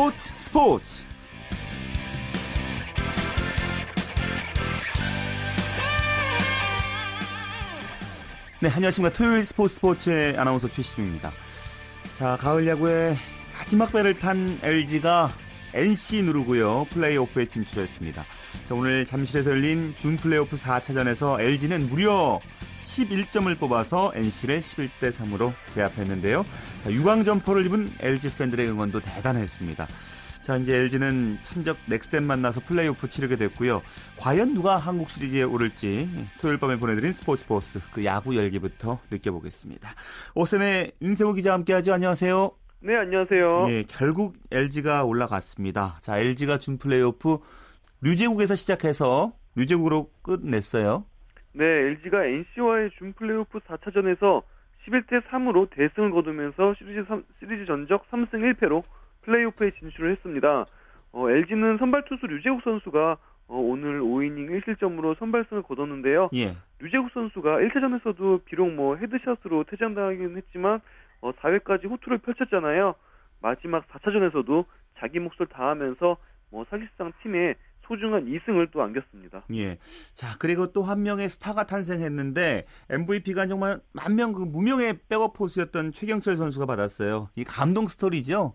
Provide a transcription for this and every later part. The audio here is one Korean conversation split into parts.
스포츠 스포츠. 네 안녕하십니까. 토요일 스포츠 스포츠의 아나운서 최시중입니다. 자 가을 야구의 마지막 배를 탄 LG가 NC 누르고요. 플레이오프에 진출했습니다. 자, 오늘 잠실에서 열린 준 플레이오프 4차전에서 LG는 무려 11점을 뽑아서 NC를 11대 3으로 제압했는데요. 자, 유광 점퍼를 입은 LG 팬들의 응원도 대단했습니다. 자, 이제 LG는 천적 넥센 만나서 플레이오프 치르게 됐고요. 과연 누가 한국 시리즈에 오를지 토요일 밤에 보내드린 스포츠 포스 그 야구 열기부터 느껴보겠습니다. OSEN의 윤세호 기자 함께하죠. 안녕하세요. 네, 안녕하세요. 예, 결국 LG가 올라갔습니다. 자, LG가 준 플레이오프 류제국에서 시작해서 류제국으로 끝냈어요. 네, LG가 NC와의 준 플레이오프 4차전에서 11대 3으로 대승을 거두면서 시리즈, 3, 시리즈 전적 3승 1패로 플레이오프에 진출을 했습니다. 어, LG는 선발 투수 류재국 선수가 어, 오늘 5이닝 1실점으로 선발승을 거뒀는데요. 예. 류재국 선수가 1차전에서도 비록 뭐 헤드샷으로 퇴장당하긴 했지만 어, 4회까지 호투를 펼쳤잖아요. 마지막 4차전에서도 자기 몫을 다하면서 뭐 사실상 팀에 소중한 2승을 또 안겼습니다. 예. 자, 그리고 또 한 명의 스타가 탄생했는데 MVP가 정말 만년 그 무명의 백업 포수였던 최경철 선수가 받았어요. 이 감동 스토리죠?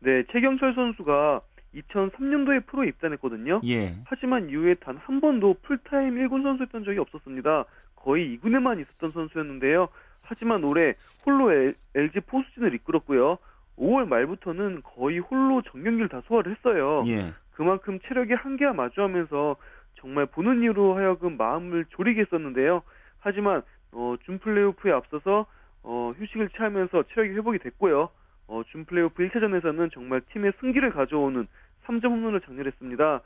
네, 최경철 선수가 2003년도에 프로 입단했거든요. 예. 하지만 이후에 단 한 번도 풀타임 1군 선수였던 적이 없었습니다. 거의 2군에만 있었던 선수였는데요. 하지만 올해 홀로 LG 포수진을 이끌었고요. 5월 말부터는 거의 홀로 전경기를 다 소화를 했어요. 예. 그만큼 체력이 한계와 마주하면서 정말 보는 이유로 하여금 마음을 졸이게 했었는데요. 하지만 어, 준 플레이오프에 앞서서 어, 휴식을 취하면서 체력이 회복이 됐고요. 어, 준 플레이오프 1차전에서는 정말 팀의 승기를 가져오는 3점 홈런을 장렬했습니다.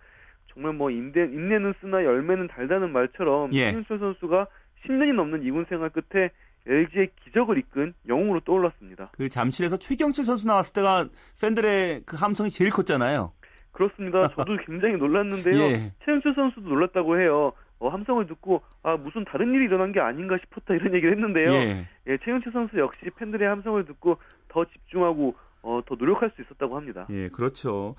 정말 뭐 인내, 인내는 쓰나 열매는 달다는 말처럼 예. 최윤철 선수가 10년이 넘는 이군 생활 끝에 LG의 기적을 이끈 영웅으로 떠올랐습니다. 그 잠실에서 최경철 선수 나왔을 때가 팬들의 그 함성이 제일 컸잖아요. 그렇습니다. 저도 굉장히 놀랐는데요. 예. 최윤철 선수도 놀랐다고 해요. 어, 함성을 듣고 아 무슨 다른 일이 일어난 게 아닌가 싶었다 이런 얘기를 했는데요. 예. 예, 최윤철 선수 역시 팬들의 함성을 듣고 더 집중하고 어, 더 노력할 수 있었다고 합니다. 예, 그렇죠.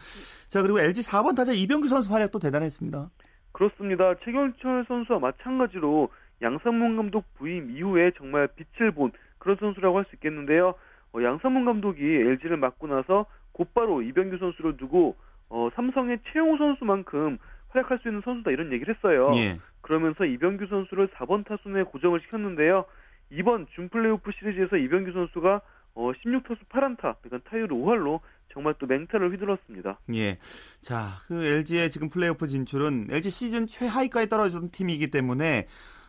자, 그리고 LG 4번 타자 이병규 선수 활약도 대단했습니다. 그렇습니다. 최경철 선수와 마찬가지로 양상문 감독 부임 이후에 정말 빛을 본 그런 선수라고 할 수 있겠는데요. 어, 양상문 감독이 LG를 맡고 나서 곧바로 이병규 선수를 두고 어, 삼성의 최용호 선수만큼 활약할 수 있는 선수다 이런 얘기를 했어요. 예. 그러면서 이병규 선수를 4번 타순에 고정을 시켰는데요. 이번 준 플레이오프 시리즈에서 이병규 선수가 어, 16타수 8안타, 그러니까 타율 5할로 정말 또 맹타를 휘둘렀습니다. 예. 자, 그 LG의 지금 플레이오프 진출은 LG 시즌 최하위까지 떨어진 팀이기 때문에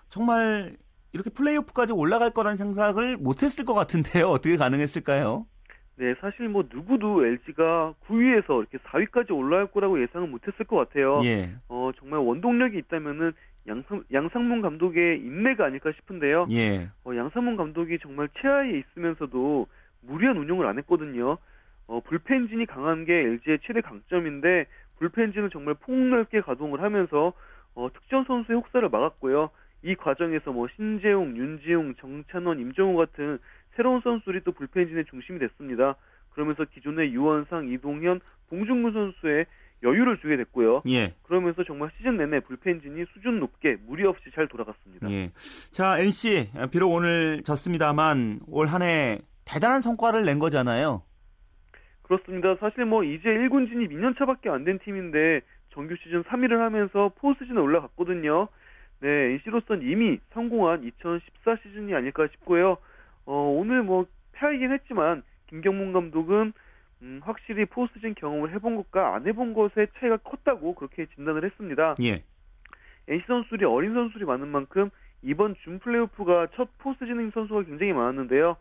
정말 이렇게 플레이오프까지 올라갈 거란 생각을 못했을 것 같은데요. 어떻게 가능했을까요? 네, 사실 뭐 누구도 LG가 9위에서 이렇게 4위까지 올라갈 거라고 예상은 못했을 것 같아요. 예. 어, 정말 원동력이 있다면은 양상, 양상문 감독의 인내가 아닐까 싶은데요. 예. 어, 양상문 감독이 정말 최하위에 있으면서도 무리한 운영을 안 했거든요. 어, 불펜진이 강한 게 LG의 최대 강점인데 불펜진을 정말 폭넓게 가동을 하면서 어, 특정 선수의 혹사를 막았고요. 이 과정에서 뭐 신재웅, 윤지웅, 정찬원, 임정우 같은 새로운 선수들이 또 불펜진의 중심이 됐습니다. 그러면서 기존의 유원상, 이동현, 봉중근 선수의 여유를 주게 됐고요. 예. 그러면서 정말 시즌 내내 불펜진이 수준 높게 무리 없이 잘 돌아갔습니다. 예. 자, NC 비록 오늘 졌습니다만 올 한 해 대단한 성과를 낸 거잖아요. 그렇습니다. 사실 뭐 이제 1군 진입 2년 차밖에 안 된 팀인데 정규 시즌 3위를 하면서 포스트시즌에 올라갔거든요. 네, NC로선 이미 성공한 2014 시즌이 아닐까 싶고요. 어, 오늘 뭐 패하긴 했지만 김경문 감독은 음, 확실히 포스트시즌 경험을 해본 것과 안 해본 것의 차이가 컸다고 그렇게 진단을 했습니다. 예. NC 선수들이 어린 선수들이 많은 만큼 이번 준 플레이오프가 첫 포스트시즌 선수가 굉장히 많았는데요.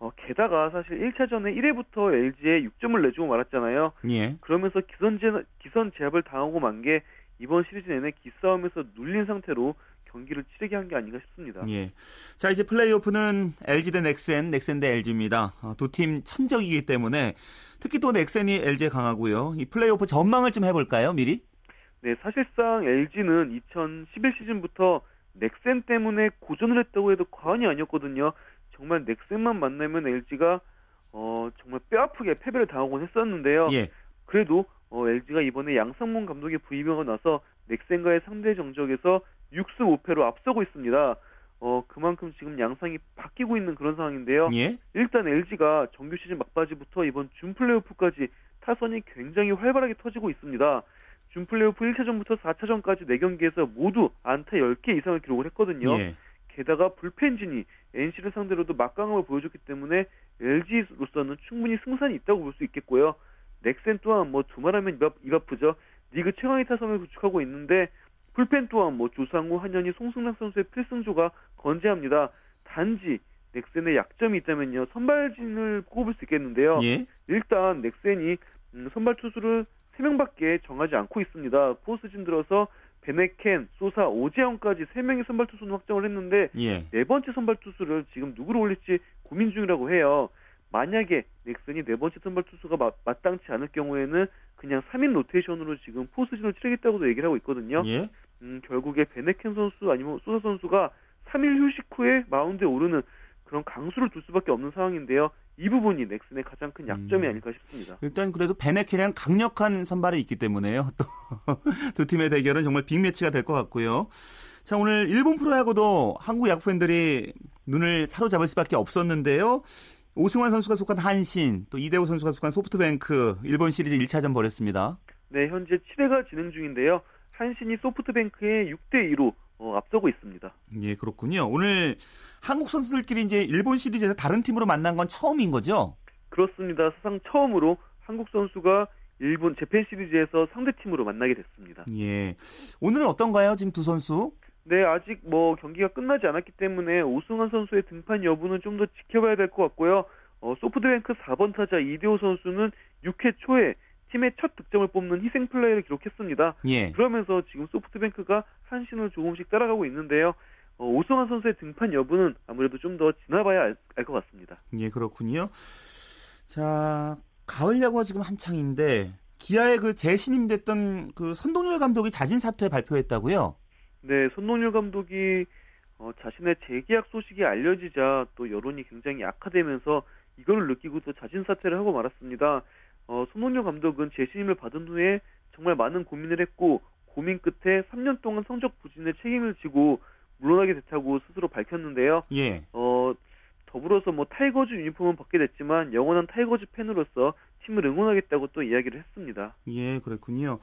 어, 게다가 사실 1차전에 1회부터 LG에 6점을 내주고 말았잖아요. 예. 그러면서 기선, 제, 기선 제압을 당하고 만 게 이번 시리즈 내내 기싸움에서 눌린 상태로 경기를 치르게 한 게 아닌가 싶습니다. 예. 자, 이제 플레이오프는 LG 대 넥센, 넥센 대 LG입니다. 어, 두팀 천적이기 때문에 특히 또 넥센이 LG에 강하고요. 이 플레이오프 전망을 좀 해볼까요, 미리? 네, 사실상 LG는 2011 시즌부터 넥센 때문에 고전을 했다고 해도 과언이 아니었거든요. 정말 넥센만 만나면 LG가 어, 정말 뼈아프게 패배를 당하곤 했었는데요. 예. 그래도 어, LG가 이번에 양상문 감독의 부임하고 나서 넥센과의 상대 정적에서 6승 5패로 앞서고 있습니다. 어, 그만큼 지금 양상이 바뀌고 있는 그런 상황인데요. 예? 일단 LG가 정규 시즌 막바지부터 이번 준 플레이오프까지 타선이 굉장히 활발하게 터지고 있습니다. 준 플레이오프 1차전부터 4차전까지 4경기에서 모두 안타 10개 이상을 기록을 했거든요. 예. 게다가 불펜진이 NC를 상대로도 막강함을 보여줬기 때문에 LG로서는 충분히 승산이 있다고 볼 수 있겠고요. 넥센 또한 뭐 두말하면 입, 입 아프죠. 리그 최강의 타선을 구축하고 있는데 불펜 또한 뭐 조상우, 한현희, 송승락 선수의 필승조가 건재합니다. 단지 넥센의 약점이 있다면요 선발진을 꼽을 수 있겠는데요. 예? 일단 넥센이 음, 선발 투수를 3명밖에 정하지 않고 있습니다. 포스진 들어서 밴헤켄, 소사, 오재영까지 3명의 선발 투수는 확정을 했는데 예. 네 번째 선발 투수를 지금 누구로 올릴지 고민 중이라고 해요. 만약에 넥센이 네 번째 선발 투수가 마, 마땅치 않을 경우에는 그냥 3인 로테이션으로 지금 포스트시즌을 치르겠다고도 얘기를 하고 있거든요. 예? 음, 결국에 밴헤켄 선수 아니면 소사 선수가 3일 휴식 후에 마운드에 오르는 그런 강수를 둘 수밖에 없는 상황인데요. 이 부분이 넥센의 가장 큰 약점이 음. 아닐까 싶습니다. 일단 그래도 밴헤켄이란 강력한 선발이 있기 때문에요. 또 두 팀의 대결은 정말 빅매치가 될 것 같고요. 자 오늘 일본 프로야구도 한국 야구 팬들이 눈을 사로잡을 수밖에 없었는데요. 오승환 선수가 속한 한신, 또 이대호 선수가 속한 소프트뱅크 일본 시리즈 1차전 벌였습니다. 네, 현재 7회가 진행 중인데요. 한신이 소프트뱅크에 6대 2로 어, 앞서고 있습니다. 예, 그렇군요. 오늘 한국 선수들끼리 이제 일본 시리즈에서 다른 팀으로 만난 건 처음인 거죠? 그렇습니다. 사상 처음으로 한국 선수가 일본 재팬 시리즈에서 상대 팀으로 만나게 됐습니다. 예. 오늘은 어떤가요, 지금 두 선수? 네, 아직 뭐 경기가 끝나지 않았기 때문에 오승환 선수의 등판 여부는 좀 더 지켜봐야 될 것 같고요. 어, 소프트뱅크 4번 타자 이대호 선수는 6회 초에 팀의 첫 득점을 뽑는 희생 플레이를 기록했습니다. 예. 그러면서 지금 소프트뱅크가 한 신을 조금씩 따라가고 있는데요. 어, 오승환 선수의 등판 여부는 아무래도 좀 더 지나봐야 알 것 같습니다. 예, 그렇군요. 자, 가을 야구가 지금 한창인데 기아의 그 재신임 됐던 그 선동열 감독이 자진 사퇴 발표했다고요? 네, 손동열 감독이 어, 자신의 재계약 소식이 알려지자 또 여론이 굉장히 악화되면서 이걸 느끼고 또 자진 사퇴를 하고 말았습니다. 어, 손동열 감독은 재신임을 받은 후에 정말 많은 고민을 했고 고민 끝에 3년 동안 성적 부진의 책임을 지고 물러나게 됐다고 스스로 밝혔는데요. 예. 어, 더불어서 뭐 타이거즈 유니폼은 벗게 됐지만 영원한 타이거즈 팬으로서 팀을 응원하겠다고 또 이야기를 했습니다. 예, 그렇군요.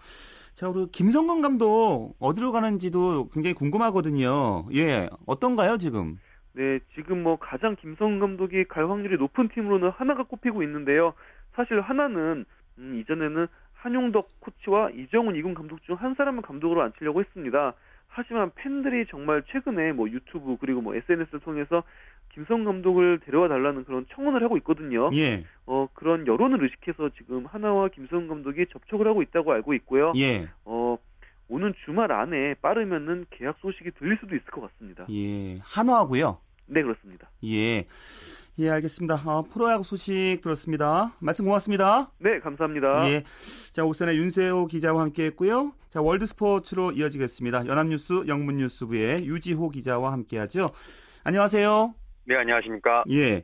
자, 우리 김성근 감독 어디로 가는지도 굉장히 궁금하거든요. 예, 어떤가요, 지금? 네, 지금 뭐 가장 김성근 감독이 갈 확률이 높은 팀으로는 한화가 꼽히고 있는데요. 사실 한화는 음, 이전에는 한용덕 코치와 이정훈 이군 감독 중 한 사람을 감독으로 앉히려고 했습니다. 하지만 팬들이 정말 최근에 뭐 유튜브 그리고 뭐 SNS를 통해서 김성 감독을 데려와 달라는 그런 청원을 하고 있거든요. 예, 어 그런 여론을 의식해서 지금 하나와 김성 감독이 접촉을 하고 있다고 알고 있고요. 예, 어 오는 주말 안에 빠르면은 계약 소식이 들릴 수도 있을 것 같습니다. 예. 한화하고요. 네 그렇습니다. 예. 예, 알겠습니다. 아, 프로야구 소식 들었습니다. 말씀 고맙습니다. 네 감사합니다. 예. 자, OSEN의 윤세호 기자와 함께 했고요. 자, 월드 스포츠로 이어지겠습니다. 연합뉴스 영문뉴스부의 유지호 기자와 함께 하죠. 안녕하세요. 네, 안녕하십니까. 예.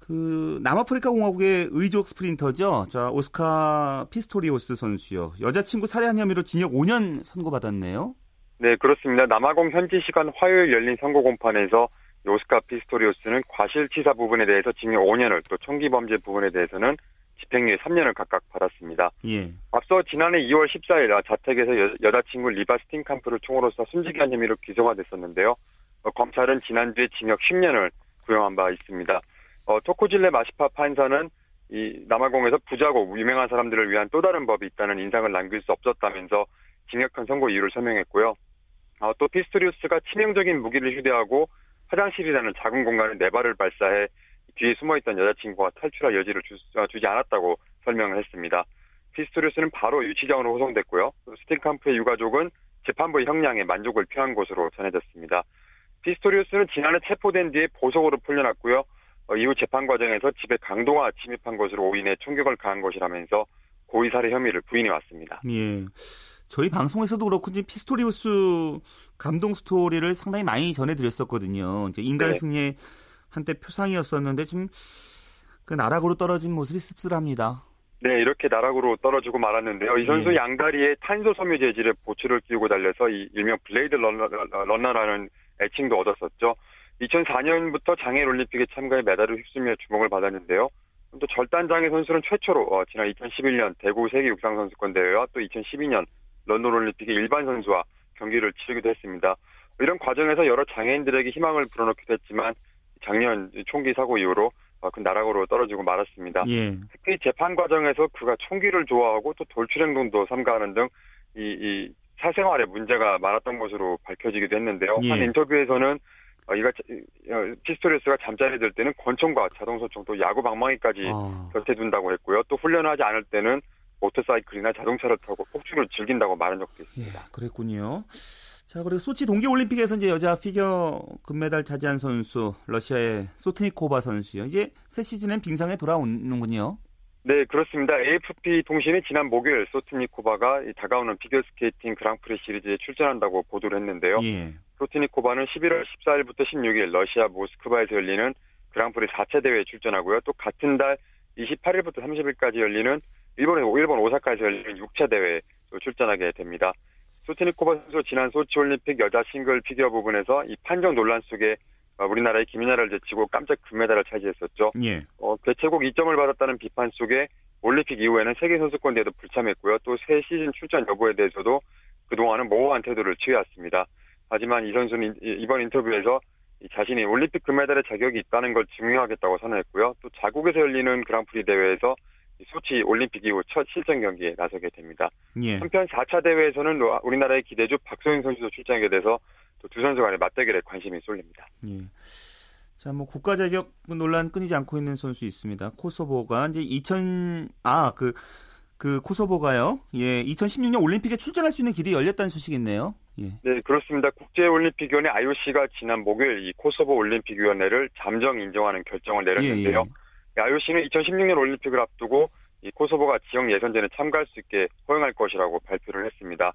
그 남아프리카 공화국의 의족 스프린터죠. 자, 오스카 피스토리우스 선수요. 여자친구 살해한 혐의로 징역 5년 선고받았네요. 네, 그렇습니다. 남아공 현지 시간 화요일 열린 선고 공판에서 오스카 피스토리우스는 과실치사 부분에 대해서 징역 5년을 또 총기범죄 부분에 대해서는 집행유예 3년을 각각 받았습니다. 예. 앞서 지난해 2월 14일 자택에서 여, 여자친구 리바 스팅캄프를 총으로서 숨지게 한 혐의로 기소가 됐었는데요. 어, 검찰은 지난주에 징역 10년을 구형한 바 있습니다. 어, 토코질레 마시파 판사는 이 남아공에서 부자고 유명한 사람들을 위한 또 다른 법이 있다는 인상을 남길 수 없었다면서 징역형 선고 이유를 설명했고요. 어, 또 피스토리우스가 치명적인 무기를 휴대하고 화장실이라는 작은 공간에 네 발을 발사해 뒤에 숨어있던 여자친구가 탈출할 여지를 주, 지 않았다고 설명을 했습니다. 피스토리우스는 바로 유치장으로 호송됐고요. 스팅캄프의 유가족은 재판부의 형량에 만족을 표한 것으로 전해졌습니다. 피스토리우스는 지난해 체포된 뒤에 보석으로 풀려났고요. 어, 이후 재판 과정에서 집에 강도가 침입한 것으로 오인해 총격을 가한 것이라면서 고의 살해 혐의를 부인해 왔습니다. 예. 저희 방송에서도 그렇고 이제 피스토리우스 감동 스토리를 상당히 많이 전해드렸었거든요. 이제 인간 네. 승리의 한때 표상이었었는데 지금 그 나락으로 떨어진 모습이 씁쓸합니다. 네, 이렇게 나락으로 떨어지고 말았는데요. 이 선수 예. 양다리에 탄소 섬유 재질의 보철을 끼우고 달려서 이 일명 블레이드 러너, 러너라는 애칭도 얻었었죠. 2004년부터 장애인 올림픽에 참가해 메달을 휩쓸며 주목을 받았는데요. 또 절단장애 선수는 최초로 어, 지난 2011년 대구 세계 육상 선수권 대회와 또 2012년 런던 올림픽의 일반 선수와 경기를 치르기도 했습니다. 이런 과정에서 여러 장애인들에게 희망을 불어넣기도 했지만 작년 총기 사고 이후로 어, 그 나락으로 떨어지고 말았습니다. 예. 특히 재판 과정에서 그가 총기를 좋아하고 또 돌출 행동도 삼가하는 등 이, 이 사생활에 문제가 많았던 것으로 밝혀지기도 했는데요. 예. 한 인터뷰에서는 어, 이가 어, 피스토리우스가 잠자리 들 때는 권총과 자동소총 또 야구 방망이까지 아, 곁에 둔다고 했고요. 또 훈련하지 않을 때는 모터사이클이나 자동차를 타고 폭주를 즐긴다고 말한 적도 예, 있습니다. 그랬군요. 자, 그리고 소치 동계올림픽에서 이제 여자 피겨 금메달 차지한 선수, 러시아의 소트니코바 선수요. 이제 새 시즌엔 빙상에 돌아오는군요. 네, 그렇습니다. AFP 통신이 지난 목요일 소트니코바가 이 다가오는 피겨스케이팅 그랑프리 시리즈에 출전한다고 보도를 했는데요. 예. 소트니코바는 11월 14일부터 16일 러시아 모스크바에서 열리는 그랑프리 4차 대회에 출전하고요. 또 같은 달 28일부터 30일까지 열리는 일본의 일본 오사카에서 열리는 6차 대회에 또 출전하게 됩니다. 소트니코바 선수 지난 소치 올림픽 여자 싱글 피겨 부분에서 이 판정 논란 속에 어, 우리나라의 김연아를 제치고 깜짝 금메달을 차지했었죠. 예. 어, 개최국 2점을 받았다는 비판 속에 올림픽 이후에는 세계 선수권 대회도 불참했고요. 또 새 시즌 출전 여부에 대해서도 그동안은 모호한 태도를 취해왔습니다. 하지만 이 선수는 이- 이번 인터뷰에서 이 자신이 올림픽 금메달의 자격이 있다는 걸 증명하겠다고 선언했고요. 또 자국에서 열리는 그랑프리 대회에서 이 소치 올림픽 이후 첫 실전 경기에 나서게 됩니다. 예. 한편 4차 대회에서는 로- 우리나라의 기대주 박소영 선수도 출전하게 돼서 또 두 선수 간의 맞대결에 관심이 쏠립니다. 예. 자, 뭐 국가 자격 논란 끊이지 않고 있는 선수 있습니다. 코소보가 이제 2000 아, 그 그 코소보가요. 예, 2016년 올림픽에 출전할 수 있는 길이 열렸다는 소식이 있네요. 예. 네, 그렇습니다. 국제올림픽위원회 IOC가 지난 목요일 이 코소보 올림픽위원회를 잠정 인정하는 결정을 내렸는데요. 예, IOC는 2016년 올림픽을 앞두고 이 코소보가 지역 예선전에 참가할 수 있게 허용할 것이라고 발표를 했습니다.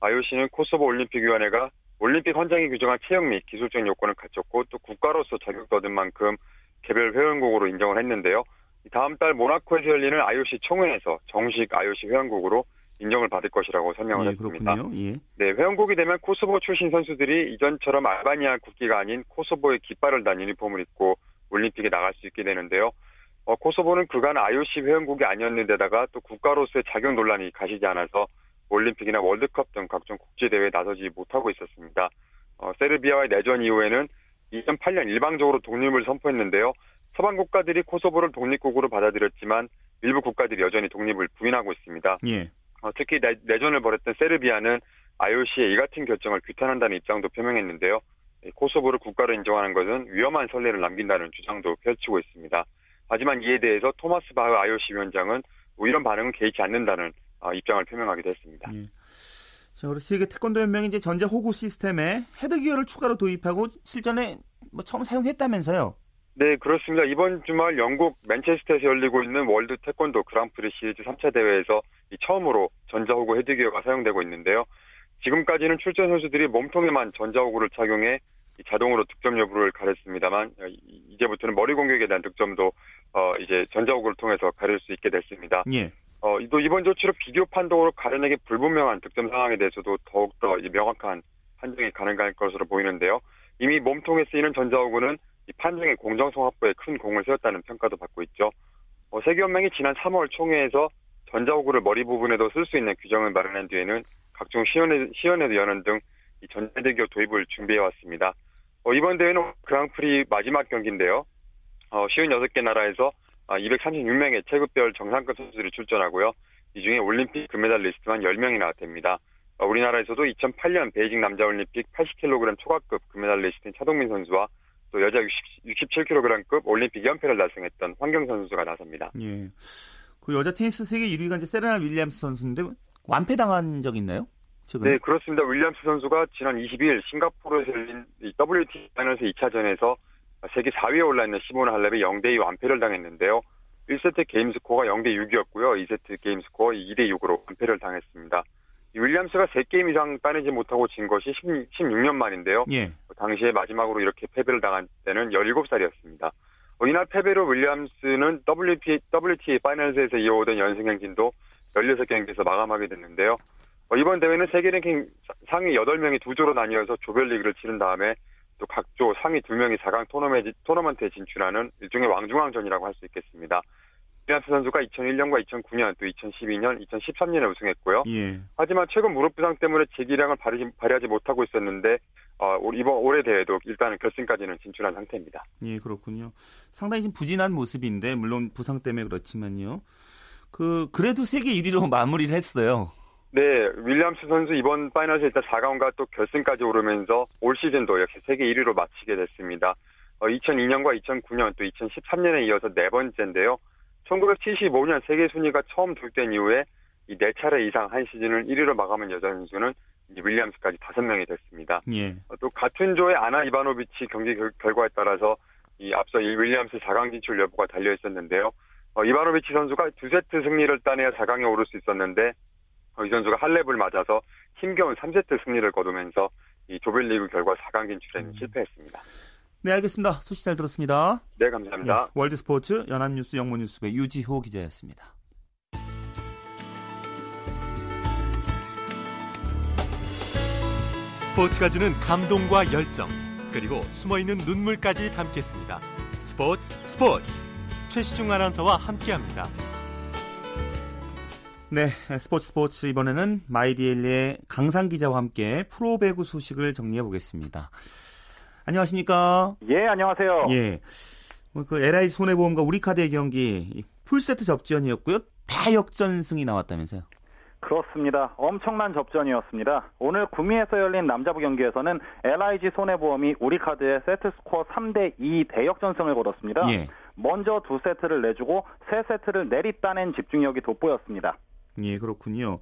IOC는 코소보 올림픽위원회가 올림픽 헌장이 규정한 체형 및 기술적 요건을 갖췄고 또 국가로서 자격도 얻은 만큼 개별 회원국으로 인정을 했는데요. 이 다음 달 모나코에서 열리는 IOC 총회에서 정식 IOC 회원국으로 인정을 받을 것이라고 설명을 예, 했습니다. 예. 네, 회원국이 되면 코소보 출신 선수들이 이전처럼 알바니아 국기가 아닌 코소보의 깃발을 단 유니폼을 입고 올림픽에 나갈 수 있게 되는데요. 어, 코소보는 그간 IOC 회원국이 아니었는데다가 또 국가로서의 자격 논란이 가시지 않아서 올림픽이나 월드컵 등 각종 국제대회에 나서지 못하고 있었습니다. 어, 세르비아와의 내전 이후에는 2008년 일방적으로 독립을 선포했는데요. 서방 국가들이 코소보를 독립국으로 받아들였지만 일부 국가들이 여전히 독립을 부인하고 있습니다. 예. 어, 특히 내, 내전을 벌였던 세르비아는 IOC의 이 같은 결정을 규탄한다는 입장도 표명했는데요. 이 코소보를 국가로 인정하는 것은 위험한 선례를 남긴다는 주장도 펼치고 있습니다. 하지만 이에 대해서 토마스 바흐 IOC 위원장은 뭐 이런 반응은 개의치 않는다는 어, 입장을 표명하기도 했습니다. 예. 자, 우리 세계 태권도 연맹이 이제 전자 호구 시스템에 헤드 기어를 추가로 도입하고 실전에 뭐 처음 사용했다면서요. 네, 그렇습니다. 이번 주말 영국 맨체스터에서 열리고 있는 월드 태권도 그랑프리 시리즈 3차 대회에서 이 처음으로 전자호구 헤드기어가 사용되고 있는데요. 지금까지는 출전 선수들이 몸통에만 전자호구를 착용해 이 자동으로 득점 여부를 가렸습니다만 어, 이- 이제부터는 머리 공격에 대한 득점도 어, 이제 전자호구를 통해서 가릴 수 있게 됐습니다. 예. 어, 또 이번 조치로 비디오 판독으로 가려내기 불분명한 득점 상황에 대해서도 더욱더 이 명확한 판정이 가능할 것으로 보이는데요. 이미 몸통에 쓰이는 전자호구는 이 판정의 공정성 확보에 큰 공을 세웠다는 평가도 받고 있죠. 어, 세계연맹이 지난 3월 총회에서 전자호구를 머리 부분에도 쓸 수 있는 규정을 마련한 뒤에는 각종 시연회, 시연회도 여는 등 이 전자 헤드기어 도입을 준비해 왔습니다. 어, 이번 대회는 그랑프리 마지막 경기인데요. 어, 56개 나라에서 236명의 체급별 정상급 선수들이 출전하고요. 이 중에 올림픽 금메달리스트만 10명이나 됩니다. 어, 우리나라에서도 2008년 베이징 남자올림픽 80kg 초과급 금메달리스트인 차동민 선수와 또 여자 60, 67kg급 올림픽 연패를 달성했던 황경선 선수가 나섭니다. 예. 그 여자 테니스 세계 1위가 이제 세레나 윌리엄스 선수인데 완패당한 적 있나요? 최근에? 네, 그렇습니다. 윌리엄스 선수가 지난 22일 싱가포르에서 열린 이 WTA 파이널스 2차전에서 세계 4위에 올라있는 시모나 할렙에 0대2 완패를 당했는데요. 1세트 게임 스코어가 0대 6이었고요. 2세트 게임 스코어 2대 6으로 완패를 당했습니다. 이 윌리엄스가 3게임 이상 따내지 못하고 진 것이 16, 년 만인데요. 예. 당시에 마지막으로 이렇게 패배를 당한 때는 17살이었습니다. 어, 이날 패배로 윌리엄스는 WTA, WTA 파이널스에서 이어오던 연승 행진도 16경기에서 마감하게 됐는데요. 어, 이번 대회는 세계 랭킹 상위 8명이 두 조로 나뉘어서 조별리그를 치른 다음에 또 각조 상위 2명이 4강 토너먼트에 진출하는 일종의 왕중왕전이라고 할 수 있겠습니다. 윌리엄스 선수가 2001년과 2009년 또 2012년, 2013년에 우승했고요. 예. 하지만 최근 무릎 부상 때문에 재기량을 발휘, 발휘하지 못하고 있었는데 어, 이번 올해 대회도 일단은 결승까지는 진출한 상태입니다. 예, 그렇군요. 상당히 좀 부진한 모습인데 물론 부상 때문에 그렇지만요. 그 그래도 세계 1위로 마무리를 했어요. 네, 윌리엄스 선수 이번 파이널에서 일단 4강과 또 결승까지 오르면서 올 시즌도 역시 세계 1위로 마치게 됐습니다. 어, 2002년과 2009년 또 2013년에 이어서 네 번째인데요. 1975년 세계 순위가 처음 둘된 이후에 이 네 차례 이상 한 시즌을 1위로 마감한 여자 선수는 윌리엄스까지 다섯 명이 됐습니다. 예. 어, 또 같은 조의 아나 이바노비치 경기 결, 과에 따라서 이 앞서 이 윌리엄스 4강 진출 여부가 달려 있었는데요. 어, 이바노비치 선수가 두 세트 승리를 따내야 4강에 오를 수 있었는데 어, 이 선수가 할렙을 맞아서 힘겨운 3세트 승리를 거두면서 이 조별리그 결과 4강 진출에는 음. 실패했습니다. 네, 알겠습니다. 소식 잘 들었습니다. 네, 감사합니다. 네, 월드스포츠 연합뉴스 영문뉴스부의 유지호 기자였습니다. 스포츠가 주는 감동과 열정, 그리고 숨어있는 눈물까지 담겠습니다. 스포츠 스포츠 최시중 아나운서와 함께합니다. 네, 스포츠 스포츠 이번에는 마이디엘리의 강상 기자와 함께 프로 배구 소식을 정리해 보겠습니다. 안녕하십니까? 예, 안녕하세요. 예. 뭐그 LI 손해보험과 우리카드의 경기 풀세트 접전이었고요. 대역전승이 나왔다면서요? 그렇습니다. 엄청난 접전이었습니다. 오늘 구미에서 열린 남자부 경기에서는 LIG 손해보험이 우리카드의 세트 스코어 3대 2 대역전승을 거뒀습니다. 예. 먼저 두 세트를 내주고 세 세트를 내리 따낸 집중력이 돋보였습니다. 예, 그렇군요.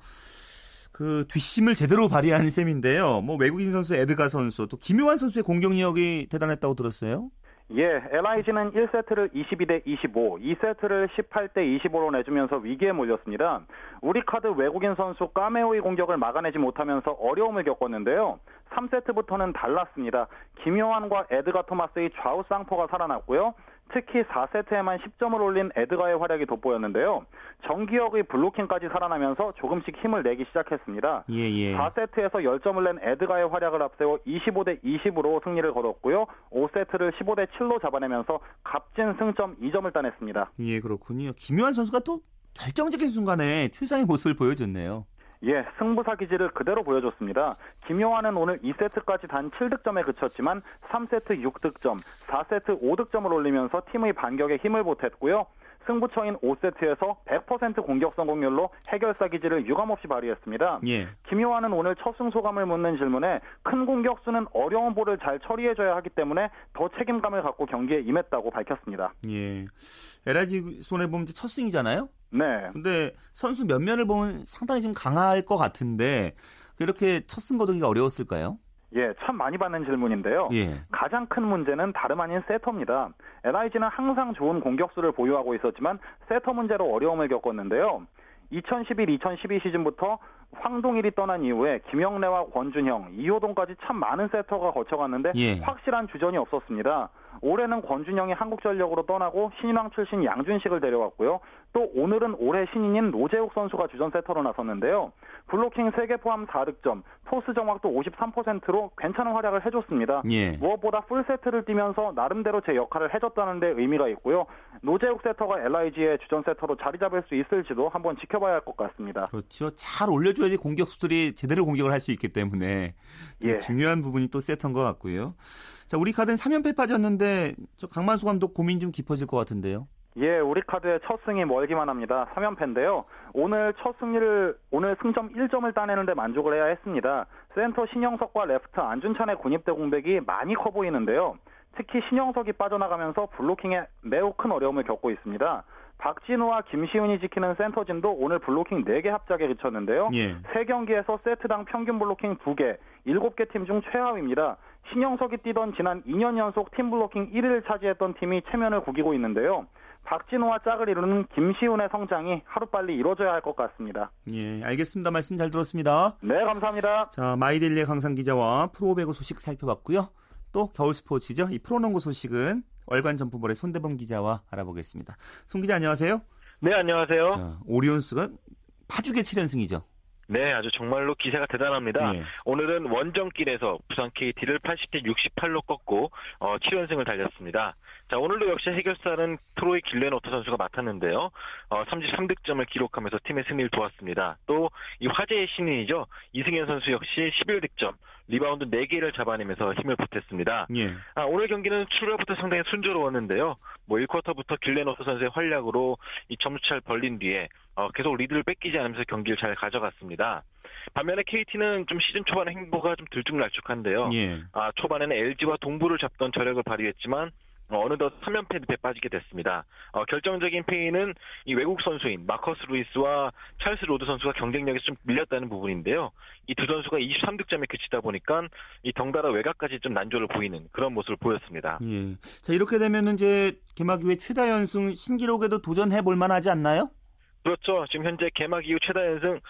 그 뒷심을 제대로 발휘한 셈인데요. 뭐 외국인 선수 에드가 선수 또 김효환 선수의 공격력이 대단했다고 들었어요. 예, LIG는 1세트를 22대 25, 2세트를 18대 25로 내주면서 위기에 몰렸습니다. 우리 카드 외국인 선수 까메오의 공격을 막아내지 못하면서 어려움을 겪었는데요. 3세트부터는 달랐습니다. 김효환과 에드가 토마스의 좌우 쌍포가 살아났고요. 특히 4세트에만 10점을 올린 에드가의 활약이 돋보였는데요. 정기혁의 블로킹까지 살아나면서 조금씩 힘을 내기 시작했습니다. 예, 예. 4세트에서 10점을 낸 에드가의 활약을 앞세워 25대 20으로 승리를 거뒀고요. 5세트를 15대 7로 잡아내면서 값진 승점 2점을 따냈습니다. 예, 그렇군요. 김요한 선수가 또 결정적인 순간에 최상의 모습을 보여줬네요. 예, 승부사 기질을 그대로 보여줬습니다. 김효환은 오늘 2세트까지 단 7득점에 그쳤지만 3세트 6득점, 4세트 5득점을 올리면서 팀의 반격에 힘을 보탰고요. 승부처인 5세트에서 100% 공격 성공률로 해결사 기질을 유감없이 발휘했습니다. 예. 김효환은 오늘 첫 승소감을 묻는 질문에 큰 공격수는 어려운 볼을 잘 처리해줘야 하기 때문에 더 책임감을 갖고 경기에 임했다고 밝혔습니다. 예. LG 손해보면 첫 승이잖아요? 네. 근데 선수 면면을 보면 상당히 좀 강할 것 같은데 그렇게 첫 승 거두기가 어려웠을까요? 예, 참 많이 받는 질문인데요. 예. 가장 큰 문제는 다름 아닌 세터입니다. LIG는 항상 좋은 공격수를 보유하고 있었지만 세터 문제로 어려움을 겪었는데요. 2011-2012 시즌부터 황동일이 떠난 이후에 김영래와 권준형, 이호동까지 참 많은 세터가 거쳐갔는데 예. 확실한 주전이 없었습니다. 올해는 권준형이 한국전력으로 떠나고 신인왕 출신 양준식을 데려왔고요. 또 오늘은 올해 신인인 노재욱 선수가 주전 세터로 나섰는데요. 블로킹 3개 포함 4득점, 토스 정확도 53%로 괜찮은 활약을 해줬습니다. 예. 무엇보다 풀세트를 뛰면서 나름대로 제 역할을 해줬다는 데 의미가 있고요. 노재욱 세터가 LIG의 주전 세터로 자리 잡을 수 있을지도 한번 지켜봐야 할 것 같습니다. 그렇죠. 잘 올려줘야지 공격수들이 제대로 공격을 할 수 있기 때문에 예. 중요한 부분이 또 세터인 것 같고요. 자, 우리 카드는 3연패 빠졌는데 저 강만수 감독 고민 좀 깊어질 것 같은데요. 예, 우리 카드의 첫 승이 멀기만 합니다. 3연패인데요. 오늘 첫 승리를 오늘 승점 1점을 따내는데 만족을 해야 했습니다. 센터 신영석과 레프트 안준찬의 군입대 공백이 많이 커 보이는데요. 특히 신영석이 빠져나가면서 블로킹에 매우 큰 어려움을 겪고 있습니다. 박진우와 김시훈이 지키는 센터진도 오늘 블로킹 4개 합작에 그쳤는데요. 예. 3경기에서 세트당 평균 블로킹 2개, 7개 팀 중 최하위입니다. 신영석이 뛰던 지난 2년 연속 팀 블로킹 1위를 차지했던 팀이 체면을 구기고 있는데요. 박진우와 짝을 이루는 김시훈의 성장이 하루빨리 이루어져야 할 것 같습니다. 예, 알겠습니다. 말씀 잘 들었습니다. 네, 감사합니다. 자, 마이델리의 강상 기자와 프로배구 소식 살펴봤고요. 또 겨울 스포츠죠. 이 프로농구 소식은 월간 점프볼의 손대범 기자와 알아보겠습니다. 손 기자 안녕하세요. 네, 안녕하세요. 자, 오리온스가 파죽의 7연승이죠. 네, 아주 정말로 기세가 대단합니다. 네. 오늘은 원정길에서 부산 KT를 80대 68로 꺾고 어, 7연승을 달렸습니다. 자, 오늘도 역시 해결사는 트로이 길렌워터 선수가 맡았는데요. 어, 33득점을 기록하면서 팀의 승리를 도왔습니다. 또 이 화제의 신인이죠. 이승현 선수 역시 11득점, 리바운드 4개를 잡아내면서 힘을 보탰습니다. 예. 아, 오늘 경기는 출발부터 상당히 순조로웠는데요. 뭐 1쿼터부터 길렌워터 선수의 활약으로 이 점수차를 벌린 뒤에 어, 계속 리드를 뺏기지 않으면서 경기를 잘 가져갔습니다. 반면에 KT는 좀 시즌 초반의 행보가 좀 들쭉날쭉한데요. 예. 아, 초반에는 LG와 동부를 잡던 저력을 발휘했지만 어, 어느덧 3연패 늪에 빠지게 됐습니다. 어, 결정적인 패인은 이 외국 선수인 마커스 루이스와 찰스 로드 선수가 경쟁력이 좀 밀렸다는 부분인데요. 이 두 선수가 23득점에 그치다 보니까 이 덩달아 외곽까지 좀 난조를 보이는 그런 모습을 보였습니다. 예. 자 이렇게 되면 이제 개막 이후에 최다 연승 신기록에도 도전해 볼 만하지 않나요? 그렇죠. 지금 현재 개막 이후 최다 연승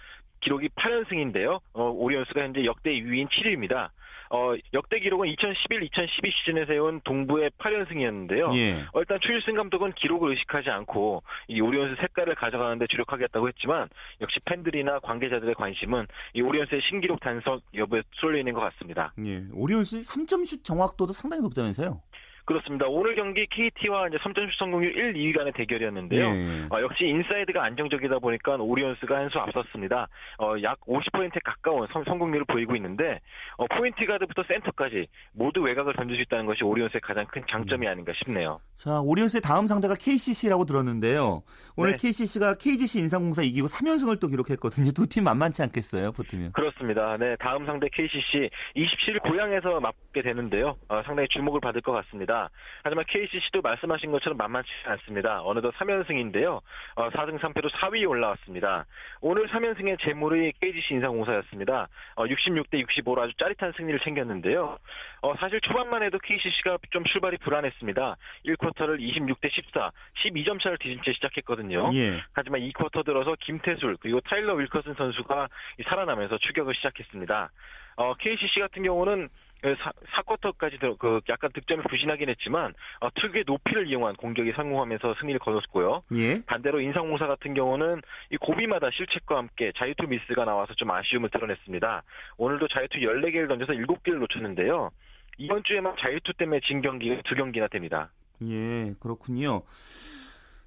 기록이 8연승인데요. 어, 오리온스가 현재 역대 2위인 7위입니다. 어, 역대 기록은 2011-2012 시즌에 세운 동부의 8연승이었는데요. 예. 어, 일단 추일승 감독은 기록을 의식하지 않고 이 오리온스 색깔을 가져가는데 주력하겠다고 했지만 역시 팬들이나 관계자들의 관심은 이 오리온스의 신기록 단속 여부에 쏠려 있는 것 같습니다. 예. 오리온스 3점슛 정확도도 상당히 높다면서요? 그렇습니다. 오늘 경기 KT와 이제 3점슛 성공률 1, 2위 간의 대결이었는데요. 예. 어, 역시 인사이드가 안정적이다 보니까 오리온스가 한 수 앞섰습니다. 어, 약 50%에 가까운 성, 공률을 보이고 있는데 어, 포인트 가드부터 센터까지 모두 외곽을 던질 수 있다는 것이 오리온스의 가장 큰 장점이 음. 아닌가 싶네요. 자, 오리온스의 다음 상대가 KCC라고 들었는데요. 오늘 네. KCC가 KGC 인삼공사 이기고 3연승을 또 기록했거든요. 두 팀 만만치 않겠어요, 붙으면. 그렇습니다. 네, 다음 상대 KCC 27일 고향에서 맞게 되는데요. 어, 상당히 주목을 받을 것 같습니다. 하지만 KCC도 말씀하신 것처럼 만만치 않습니다. 어느덧 3연승인데요. 어, 4승 3패로 4위에 올라왔습니다. 오늘 3연승의 재물이 KGC 인상공사였습니다. 어, 66대 65로 아주 짜릿한 승리를 챙겼는데요. 어, 사실 초반만 해도 KCC가 좀 출발이 불안했습니다. 1쿼터를 26대 14, 12점 차를 뒤진 채 시작했거든요. 예. 하지만 2쿼터 들어서 김태술 그리고 타일러 윌커슨 선수가 살아나면서 추격을 시작했습니다. 어, KCC 같은 경우는 4쿼터까지 그, 그 약간 득점이 부진하긴 했지만 어, 특유의 높이를 이용한 공격이 성공하면서 승리를 거뒀고요. 예. 반대로 인상공사 같은 경우는 이 고비마다 실책과 함께 자유투 미스가 나와서 좀 아쉬움을 드러냈습니다. 오늘도 자유투 14개를 던져서 7개를 놓쳤는데요. 이번 주에만 자유투 때문에 진 경기가 두 경기나 됩니다. 예, 그렇군요.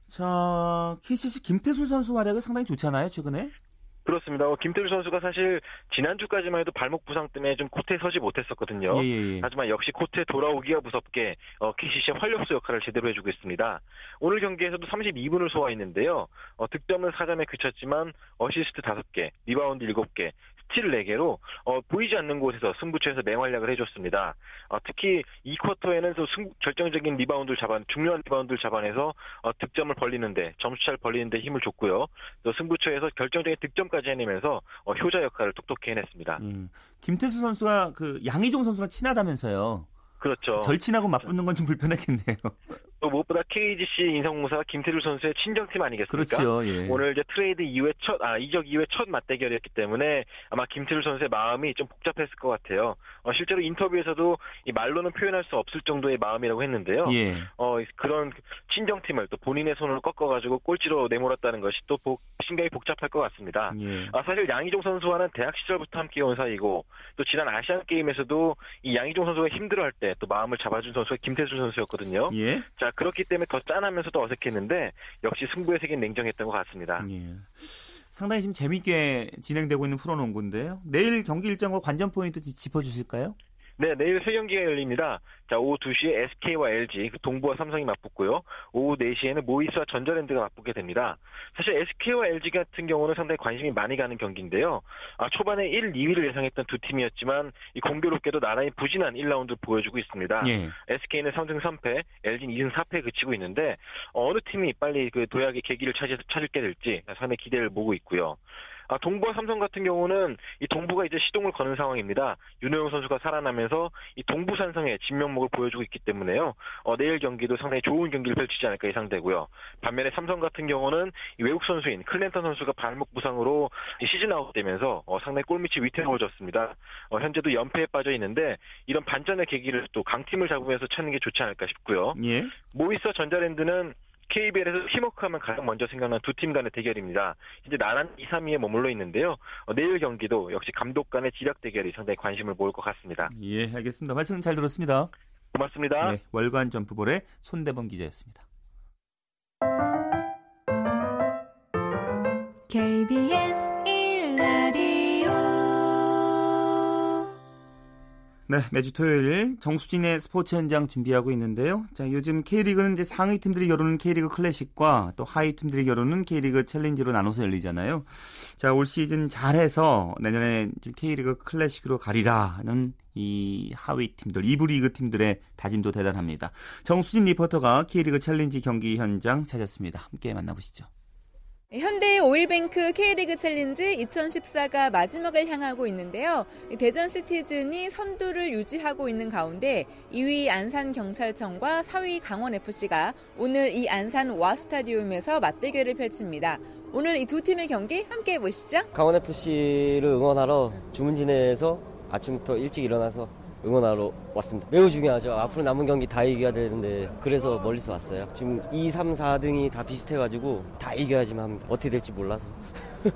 자, KCC 김태술 선수 활약이 상당히 좋잖아요, 최근에? 그렇습니다. 어, 김태술 선수가 사실 지난주까지만 해도 발목 부상 때문에 좀 코트에 서지 못했었거든요. 예, 예, 예. 하지만 역시 코트에 돌아오기가 무섭게 어, KCC의 활력소 역할을 제대로 해주고 있습니다. 오늘 경기에서도 32분을 소화했는데요. 어, 득점은 4점에 그쳤지만 어시스트 5개, 리바운드 7개, 스틸 4개로 어, 보이지 않는 곳에서 승부처에서 맹활약을 해줬습니다. 어, 특히 2쿼터에는 승, 결정적인 리바운드를 잡아 중요한 리바운드를 잡아내서 어, 득점을 벌리는데 점수차를 벌리는데 힘을 줬고요. 또 승부처에서 결정적인 득점까지 해내면서 어, 효자 역할을 톡톡히 해냈습니다. 음, 김태수 선수가 그 양희종 선수랑 친하다면서요. 그렇죠. 절친하고 맞붙는 건 좀 불편했겠네요. 또 무엇보다 KGC 인성공사가 김태률 선수의 친정팀 아니겠습니까? 그렇죠. 예. 오늘 이제 트레이드 이후에 첫, 아, 이적 이후에 첫 맞대결이었기 때문에 아마 김태률 선수의 마음이 좀 복잡했을 것 같아요. 어, 실제로 인터뷰에서도 이 말로는 표현할 수 없을 정도의 마음이라고 했는데요. 예. 어, 그런 친정팀을 또 본인의 손으로 꺾어가지고 꼴찌로 내몰았다는 것이 또 복, 신경이 복잡할 것 같습니다. 예. 아, 사실 양희종 선수와는 대학 시절부터 함께 온 사이고 또 지난 아시안 게임에서도 이 양희종 선수가 힘들어할 때 또 마음을 잡아준 선수가 김태수 선수였거든요. 예. 자 그렇기 때문에 더 짠하면서도 어색했는데 역시 승부의 세계는 냉정했던 것 같습니다. 예. 상당히 지금 재밌게 진행되고 있는 프로농구인데요. 내일 경기 일정과 관전 포인트 짚어주실까요? 네, 내일 세 경기가 열립니다. 자, 오후 2시에 SK와 LG, 그 동부와 삼성이 맞붙고요. 오후 4시에는 모이스와 전자랜드가 맞붙게 됩니다. 사실 SK와 LG 같은 경우는 상당히 관심이 많이 가는 경기인데요. 아, 초반에 1, 2위를 예상했던 두 팀이었지만 이 공교롭게도 나란히 부진한 1라운드를 보여주고 있습니다. 예. SK는 3승 3패, LG는 2승 4패에 그치고 있는데 어느 팀이 빨리 그 도약의 계기를 찾을, 찾게 될지 상당히 기대를 모으고 있고요. 아, 동부와 삼성 같은 경우는 이 동부가 이제 시동을 거는 상황입니다. 윤호영 선수가 살아나면서 이 동부 산성의 진면목을 보여주고 있기 때문에요. 어, 내일 경기도 상당히 좋은 경기를 펼치지 않을까 예상되고요. 반면에 삼성 같은 경우는 외국 선수인 클랜턴 선수가 발목 부상으로 시즌 아웃되면서 어, 상당히 골밑이 위태로워졌습니다. 어, 현재도 연패에 빠져 있는데 이런 반전의 계기를 또 강팀을 잡으면서 찾는 게 좋지 않을까 싶고요. 예. 모이서 전자랜드는 KBL에서 팀워크하면 가장 먼저 생각난 두 팀 간의 대결입니다. 이제 나란 2, 3위에 머물러 있는데요. 어, 내일 경기도 역시 감독 간의 지략 대결이 상당히 관심을 모을 것 같습니다. 예, 알겠습니다. 말씀 잘 들었습니다. 고맙습니다. 네, 월간 점프볼의 손대범 기자였습니다. KBS 네, 매주 토요일 정수진의 스포츠 현장 준비하고 있는데요. 자, 요즘 K리그는 이제 상위 팀들이 겨루는 K리그 클래식과 또 하위 팀들이 겨루는 K리그 챌린지로 나눠서 열리잖아요. 자, 올 시즌 잘해서 내년에 K리그 클래식으로 가리라는 이 하위 팀들, 2부 리그 팀들의 다짐도 대단합니다. 정수진 리포터가 K리그 챌린지 경기 현장 찾았습니다. 함께 만나보시죠. 현대 오일뱅크 K리그 챌린지 2014가 마지막을 향하고 있는데요. 대전 시티즌이 선두를 유지하고 있는 가운데 2위 안산경찰청과 4위 강원FC가 오늘 이 안산 와스타디움에서 맞대결을 펼칩니다. 오늘 이 두 팀의 경기 함께 보시죠. 강원FC를 응원하러 주문진에서 아침부터 일찍 일어나서 응원하러 왔습니다. 매우 중요하죠. 앞으로 남은 경기 다 이겨야 되는데 그래서 멀리서 왔어요. 지금 2, 3, 4등이 다 비슷해가지고 다 이겨야지만 합니다. 어떻게 될지 몰라서.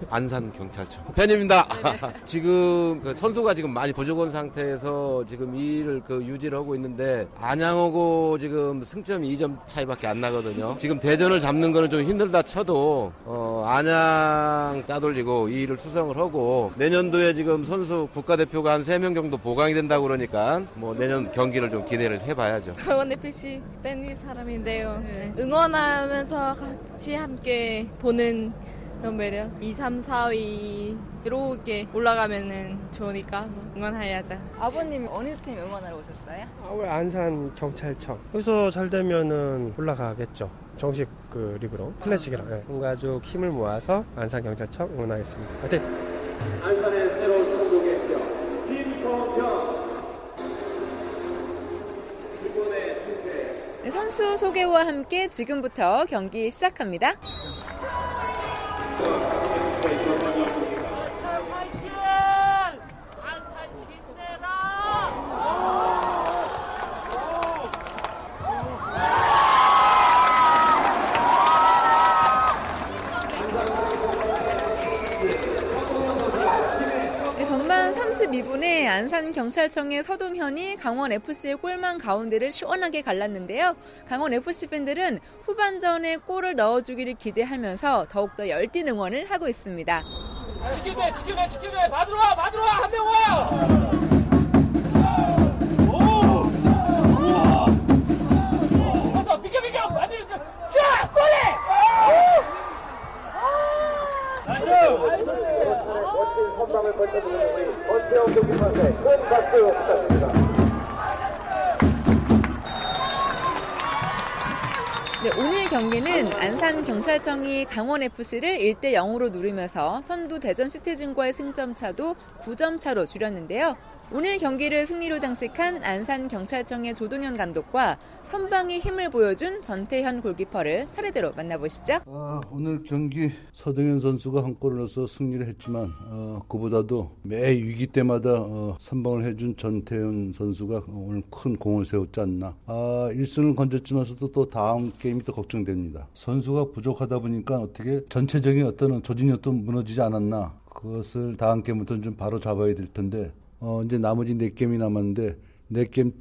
안산 경찰청 팬입니다. 지금 그 선수가 지금 많이 부족한 상태에서 지금 이 일을 그 유지를 하고 있는데 안양하고 지금 승점이 2점 차이밖에 안 나거든요. 지금 대전을 잡는 거는 좀 힘들다 쳐도 어, 안양 따돌리고 이 일을 수성을 하고 내년도에 지금 선수 국가대표가 한 3명 정도 보강이 된다고 그러니까 뭐 내년 경기를 좀 기대를 해봐야죠. 강원 FC 팬이 사람인데요. 네. 응원하면서 같이 함께 보는 그런 매력 2, 3, 4위 이렇게 올라가면은 좋으니까 뭐 응원해야죠. 아버님 어느 팀 응원하러 오셨어요? 아, 우 안산 경찰청. 여기서 잘 되면은 올라가겠죠. 정식 그 리그로 클래식이랑 네. 온 가족 힘을 모아서 안산 경찰청 응원하겠습니다. 화이팅! 안산의 새로운 천국의 표 김성현. 네, 선수 소개와 함께 지금부터 경기 시작합니다. 안산경찰청의 서동현이 강원FC의 골망 가운데를 시원하게 갈랐는데요. 강원FC 팬들은 후반전에 골을 넣어주기를 기대하면서 더욱더 열띤 응원을 하고 있습니다. 지켜내, 지켜내, 지켜내! 받으러 와, 받으러 와! 한 명 와! 멋진 선방을 펼쳐주는 우리 권태영 경기판에 큰 박수 부탁드립니다. 네, 오늘 경기는 안산경찰청이 강원FC를 1대 0으로 누르면서 선두 대전 시티즌과의 승점 차도 9점 차로 줄였는데요. 오늘 경기를 승리로 장식한 안산경찰청의 조동현 감독과 선방의 힘을 보여준 전태현 골키퍼를 차례대로 만나보시죠. 아, 오늘 경기 서동현 선수가 한 골을 넣어서 승리를 했지만 어, 그보다도 매 위기 때마다 어, 선방을 해준 전태현 선수가 오늘 큰 공을 세웠지 않나. 아, 1승을 건졌지만서도 또 다음 게 임이 또 걱정됩니다. 선수가 부족하다 보니까 어떻게 전체적인 어떤 조직이 또 무너지지 않았나. 그것을 다음 게임부터는 좀 바로 잡아야 될 텐데 어, 이제 나머지 네 게임이 남았는데 네 게임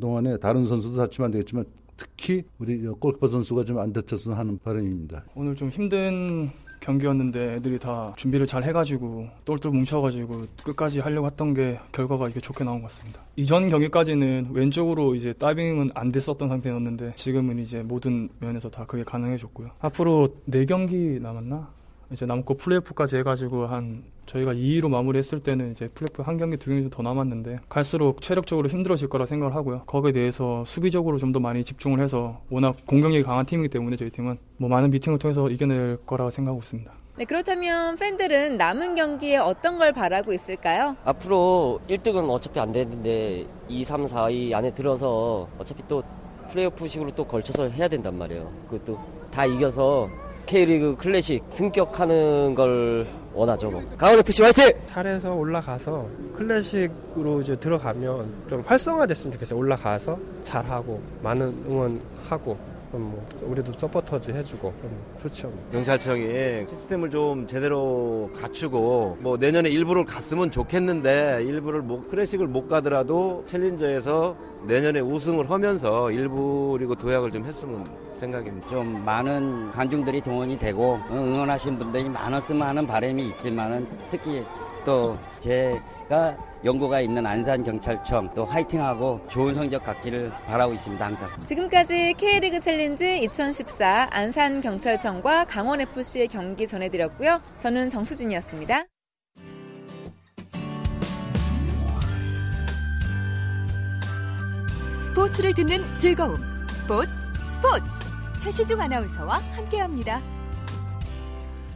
동안에 다른 선수도 다치면 안 되겠지만 특히 우리 골키퍼 선수가 좀 안 다쳤으면 하는 바람입니다. 오늘 좀 힘든 경기였는데 애들이 다 준비를 잘 해가지고 똘똘 뭉쳐가지고 끝까지 하려고 했던 게 결과가 이게 좋게 나온 것 같습니다. 이전 경기까지는 왼쪽으로 이제 다이빙은 안 됐었던 상태였는데 지금은 이제 모든 면에서 다 그게 가능해졌고요. 앞으로 4경기 남았나? 이제 남고 플레이오프까지 해가지고 한 저희가 2위로 마무리했을 때는 이제 플레이오프 한 경기 두 경기 더 남았는데 갈수록 체력적으로 힘들어질 거라 생각을 하고요. 거기에 대해서 수비적으로 좀 더 많이 집중을 해서 워낙 공격력이 강한 팀이기 때문에 저희 팀은 뭐 많은 미팅을 통해서 이겨낼 거라고 생각하고 있습니다. 네, 그렇다면 팬들은 남은 경기에 어떤 걸 바라고 있을까요? 앞으로 1등은 어차피 안 되는데 2, 3, 4, 2 안에 들어서 어차피 또 플레이오프식으로 또 걸쳐서 해야 된단 말이에요. 그것도 다 이겨서 K리그 클래식 승격하는 걸 원하죠. 뭐. 강원 FC 화이팅! 탈에서 올라가서 클래식으로 이제 들어가면 좀 활성화됐으면 좋겠어요. 올라가서 잘하고 많은 응원하고 뭐 우리도 서포터즈 해주고 좋죠. 경찰청이 시스템을 좀 제대로 갖추고 뭐 내년에 일부를 갔으면 좋겠는데 일부를 못 클래식을 못 가더라도 챌린저에서 내년에 우승을 하면서 일부 그리고 도약을 좀 했으면 생각입니다. 좀 많은 관중들이 동원이 되고 응원하신 분들이 많았으면 하는 바람이 있지만은 특히 또 제가 연고가 있는 안산경찰청 또 화이팅하고 좋은 성적 갖기를 바라고 있습니다. 항상. 지금까지 K리그 챌린지 2014 안산경찰청과 강원FC의 경기 전해드렸고요. 저는 정수진이었습니다. 스포츠를 듣는 즐거움. 스포츠, 스포츠. 최시중 아나운서와 함께합니다.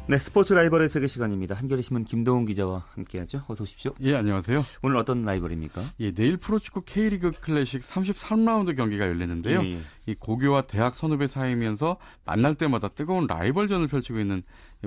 네, 스포츠 라이벌의 세계 시간입니다. 한겨레 신문 김동훈 기자와 함께하죠. 어서 오십시오. 예, 안녕하세요. 오늘 어떤 라이벌입니까? 예, 내일 프로축구 K리그 클래식 33라운드 경기가 열리는데요. 예, 예. 이 고교와 대학 선후배 사이면서 만날 때마다 뜨거운 라이벌전을 펼치고 있는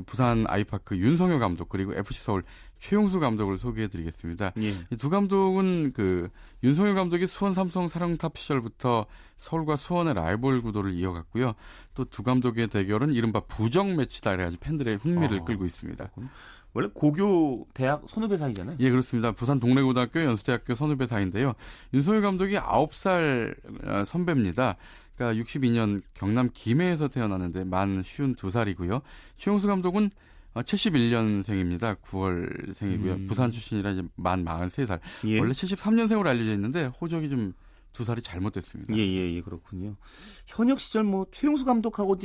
부산 아이파크 윤성효 감독 그리고 FC 서울 최용수 감독을 소개해드리겠습니다. 예. 이두 감독은 그 윤성효 감독이 수원 삼성 사령탑 시절부터 서울과 수원의 라이벌 구도를 이어갔고요. 또 두 감독의 대결은 이른바 부정 매치다 그래가지고 팬들의 흥미를 아, 끌고 있습니다. 그렇군요. 원래 고교 대학 선후배 사이잖아요. 예, 그렇습니다. 부산 동래고등학교 연수대학교 선후배 사이인데요. 윤성효 감독이 9살 어, 선배입니다. 그러니까 62년 경남 김해에서 태어났는데 만 52살이고요. 최용수 감독은 71년생입니다. 어, 9월생이고요. 음. 부산 출신이라 이제 만 43살. 예. 원래 73년생으로 알려져 있는데 호적이 좀 두 살이 잘못됐습니다. 예, 예, 예, 그렇군요. 현역 시절 뭐 최용수 감독하고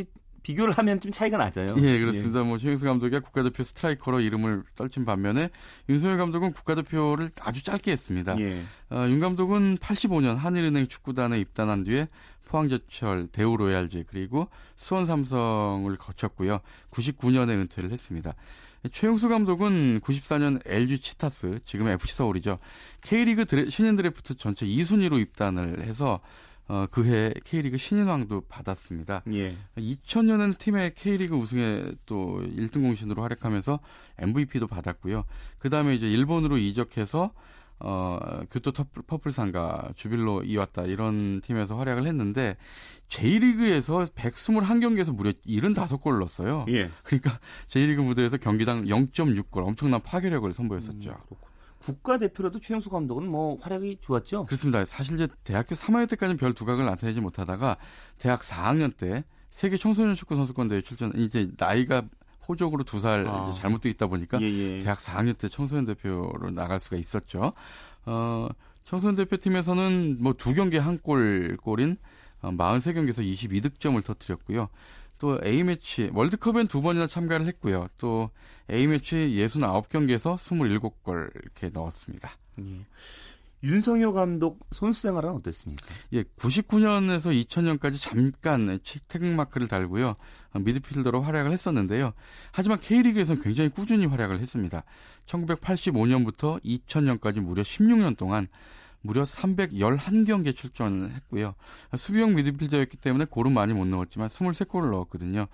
비교를 하면 좀 차이가 나죠. 예, 그렇습니다. 예. 뭐 최용수 감독이 국가대표 스트라이커로 이름을 떨친 반면에 윤성효 감독은 국가대표를 아주 짧게 했습니다. 예. 어, 윤 감독은 85년 한일은행 축구단에 입단한 뒤에 포항제철, 대우로얄즈 그리고 수원 삼성을 거쳤고요. 99년에 은퇴를 했습니다. 최용수 감독은 94년 LG 치타스, 지금 FC 서울이죠. K리그 드래, 신인 드래프트 전체 2순위로 입단을 해서 어, 그해 K리그 신인왕도 받았습니다. 예. 2000년에는 팀의 K리그 우승에 또 1등 공신으로 활약하면서 MVP도 받았고요. 그 다음에 이제 일본으로 이적해서 어, 교토 퍼플상가 주빌로 이왔다 이런 팀에서 활약을 했는데 J리그에서 121경기에서 무려 75골을 넣었어요. 예. 그러니까 J리그 무대에서 경기당 0.6골 엄청난 파괴력을 선보였었죠. 음, 국가대표로도 최영수 감독은 뭐 활약이 좋았죠? 그렇습니다. 사실 이제 대학교 3학년 때까지는 별 두각을 나타내지 못하다가 대학 4학년 때 세계 청소년 축구 선수권 대회 출전 이제 나이가 호적으로 두살 아. 잘못돼 있다 보니까 예, 예. 대학 4학년 때 청소년 대표로 나갈 수가 있었죠. 어, 청소년 대표팀에서는 뭐 두 경기 한 골 골인 어, 43경기에서 22득점을 터뜨렸고요. 또 A매치 월드컵엔 두 번이나 참가를 했고요. 또 A매치 69경기에서 27골 이렇게 넣었습니다. 예. 윤성효 감독 선수 생활은 어땠습니까? 예, 99년에서 2000년까지 잠깐 태극마크를 달고요. 미드필더로 활약을 했었는데요. 하지만 K리그에서는 굉장히 꾸준히 활약을 했습니다. 1985년부터 2000년까지 무려 16년 동안 무려 311경기에 출전을 했고요. 수비형 미드필더였기 때문에 골은 많이 못 넣었지만 23골을 넣었거든요.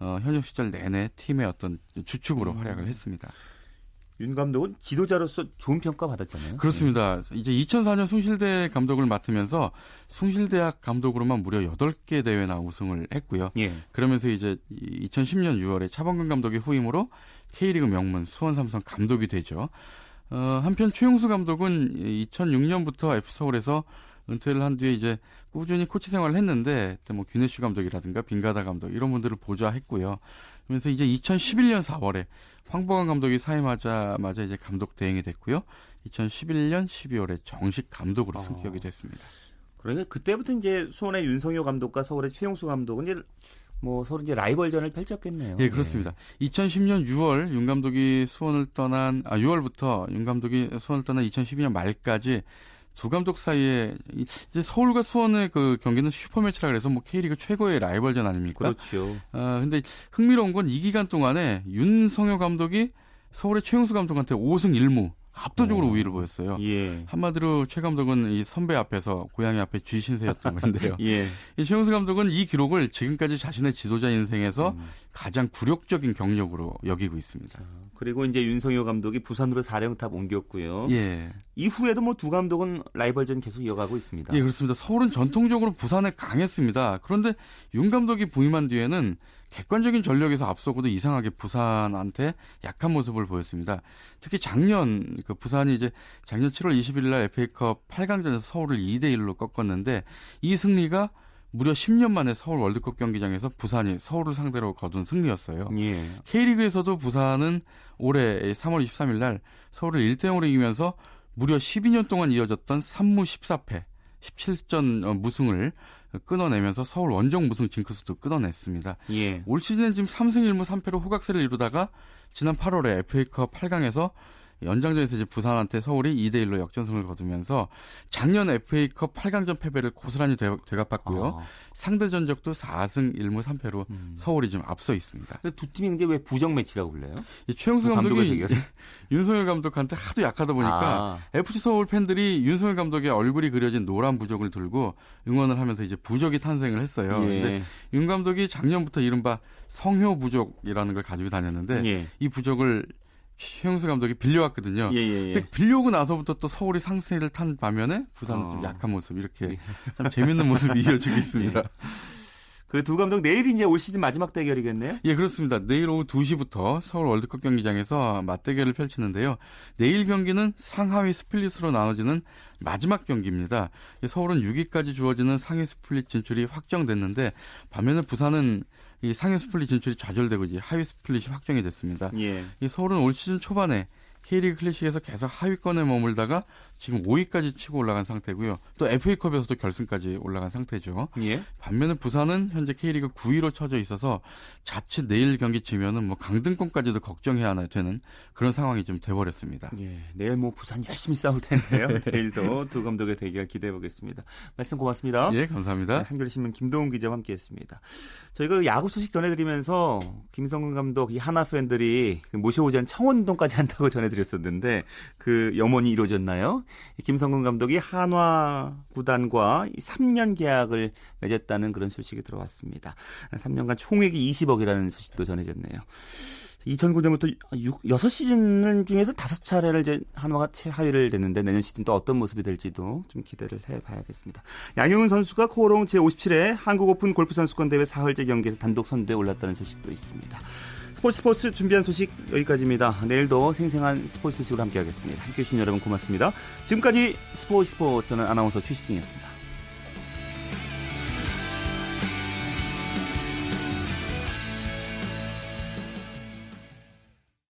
어, 현역 시절 내내 팀의 어떤 주축으로 음. 활약을 했습니다. 윤 감독은 지도자로서 좋은 평가 받았잖아요. 그렇습니다. 네. 이제 2004년 숭실대 감독을 맡으면서 숭실대학 감독으로만 무려 8개 대회나 우승을 했고요. 예. 그러면서 이제 2010년 6월에 차범근 감독의 후임으로 K리그 명문 수원 삼성 감독이 되죠. 어, 한편 최용수 감독은 2006년부터 F서울에서 은퇴를 한 뒤에 이제 꾸준히 코치 생활을 했는데 뭐 규네슈 감독이라든가 빈가다 감독 이런 분들을 보좌했고요. 그러면서 이제 2011년 4월에 황보관 감독이 사임하자마자 이제 감독 대행이 됐고요. 2011년 12월에 정식 감독으로 승격이 어. 됐습니다. 그러니까 그때부터 이제 수원의 윤성효 감독과 서울의 최용수 감독은 이제 뭐 서로 이제 라이벌전을 펼쳤겠네요. 예, 그렇습니다. 네. 2010년 6월 윤 감독이 수원을 떠난 아 6월부터 윤 감독이 수원을 떠난 2012년 말까지 두 감독 사이에 이제 서울과 수원의 그 경기는 슈퍼매치라 그래서 뭐 K리그 최고의 라이벌전 아닙니까? 그렇죠. 어, 근데 흥미로운 건 이 기간 동안에 윤성효 감독이 서울의 최용수 감독한테 5승 1무 압도적으로 오. 우위를 보였어요. 예. 한마디로 최 감독은 이 선배 앞에서 고양이 앞에 쥐 신세였던 건데요. 예. 이 최용수 감독은 이 기록을 지금까지 자신의 지도자 인생에서 음. 가장 굴욕적인 경력으로 여기고 있습니다. 아, 그리고 이제 윤성효 감독이 부산으로 사령탑 옮겼고요. 예. 이후에도 뭐 두 감독은 라이벌전 계속 이어가고 있습니다. 예, 그렇습니다. 서울은 전통적으로 부산에 강했습니다. 그런데 윤 감독이 부임한 뒤에는 객관적인 전력에서 앞서고도 이상하게 부산한테 약한 모습을 보였습니다. 특히 작년 그 부산이 이제 작년 7월 20일 날 FA컵 8강전에서 서울을 2대 1로 꺾었는데 이 승리가 무려 10년 만에 서울 월드컵 경기장에서 부산이 서울을 상대로 거둔 승리였어요. 예. K리그에서도 부산은 올해 3월 23일 날 서울을 1대 0으로 이기면서 무려 12년 동안 이어졌던 3무 14패, 17전 무승을 끊어내면서 서울 원정 무승 징크스도 끊어냈습니다. 예. 올 시즌은 지금 3승 1무 3패로 호각세를 이루다가 지난 8월에 FA컵 8강에서 연장전에서 이제 부산한테 서울이 2대 1로 역전승을 거두면서 작년 FA컵 8강전 패배를 고스란히 되, 갚았고요 아. 상대 전적도 4승 1무 3패로 음. 서울이 좀 앞서 있습니다. 두 팀이 이제 왜 부정 매치라고 불려요? 최영수 감독이 윤석열 감독한테 하도 약하다 보니까 아. FC 서울 팬들이 윤석열 감독의 얼굴이 그려진 노란 부적을 들고 응원을 하면서 이제 부적이 탄생을 했어요. 예. 근데 윤 감독이 작년부터 이른바 성효 부적이라는 걸 가지고 다녔는데 예. 이 부적을 최영수 감독이 빌려왔거든요. 예, 예, 예. 근데 빌려오고 나서부터 또 서울이 상승을 탄 반면에 부산은 어. 좀 약한 모습 이렇게 예. 참 재밌는 모습이 이어지고 있습니다. 예. 그 두 감독 내일 이제 올 시즌 마지막 대결이겠네요? 예, 그렇습니다. 내일 오후 2시부터 서울 월드컵 경기장에서 맞대결을 펼치는데요. 내일 경기는 상하위 스플릿으로 나눠지는 마지막 경기입니다. 서울은 6위까지 주어지는 상위 스플릿 진출이 확정됐는데 반면에 부산은 이 상위 스플릿 진출이 좌절되고 이제 하위 스플릿이 확정이 됐습니다. 예. 이 서울은 올 시즌 초반에 K리그 클래식에서 계속 하위권에 머물다가 지금 5위까지 치고 올라간 상태고요. 또 FA컵에서도 결승까지 올라간 상태죠. 예. 반면에 부산은 현재 K리그 9위로 쳐져 있어서 자칫 내일 경기 치면은 뭐 강등권까지도 걱정해야 하나 되는 그런 상황이 좀 돼버렸습니다. 예. 내일 뭐 부산 열심히 싸울 텐데요. 내일도 두 감독의 대결 기대해 보겠습니다. 말씀 고맙습니다. 예, 감사합니다. 네, 한겨레신문 김동훈 기자와 함께했습니다. 저희가 야구 소식 전해드리면서 김성근 감독 이 하나 팬들이 모셔오지 않은 청원동까지 한다고 전해드렸 었는데 그 염원이 이루어졌나요? 김성근 감독이 한화 구단과 3년 계약을 맺었다는 그런 소식이 들어왔습니다. 3년간 총액이 20억이라는 소식도 전해졌네요. 2009년부터 6, 6시즌 중에서 5차례를 이제 한화가 최하위를 냈는데 내년 시즌 또 어떤 모습이 될지도 좀 기대를 해봐야겠습니다. 양용훈 선수가 코오롱 제57회 한국 오픈 골프 선수권 대회 4흘제 경기에서 단독 선두에 올랐다는 소식도 있습니다. 스포츠 스포츠 준비한 소식 여기까지입니다. 내일도 생생한 스포츠 소식으로 함께하겠습니다. 함께해 주신 여러분 고맙습니다. 지금까지 스포츠 스포츠는 아나운서 최시중이었습니다.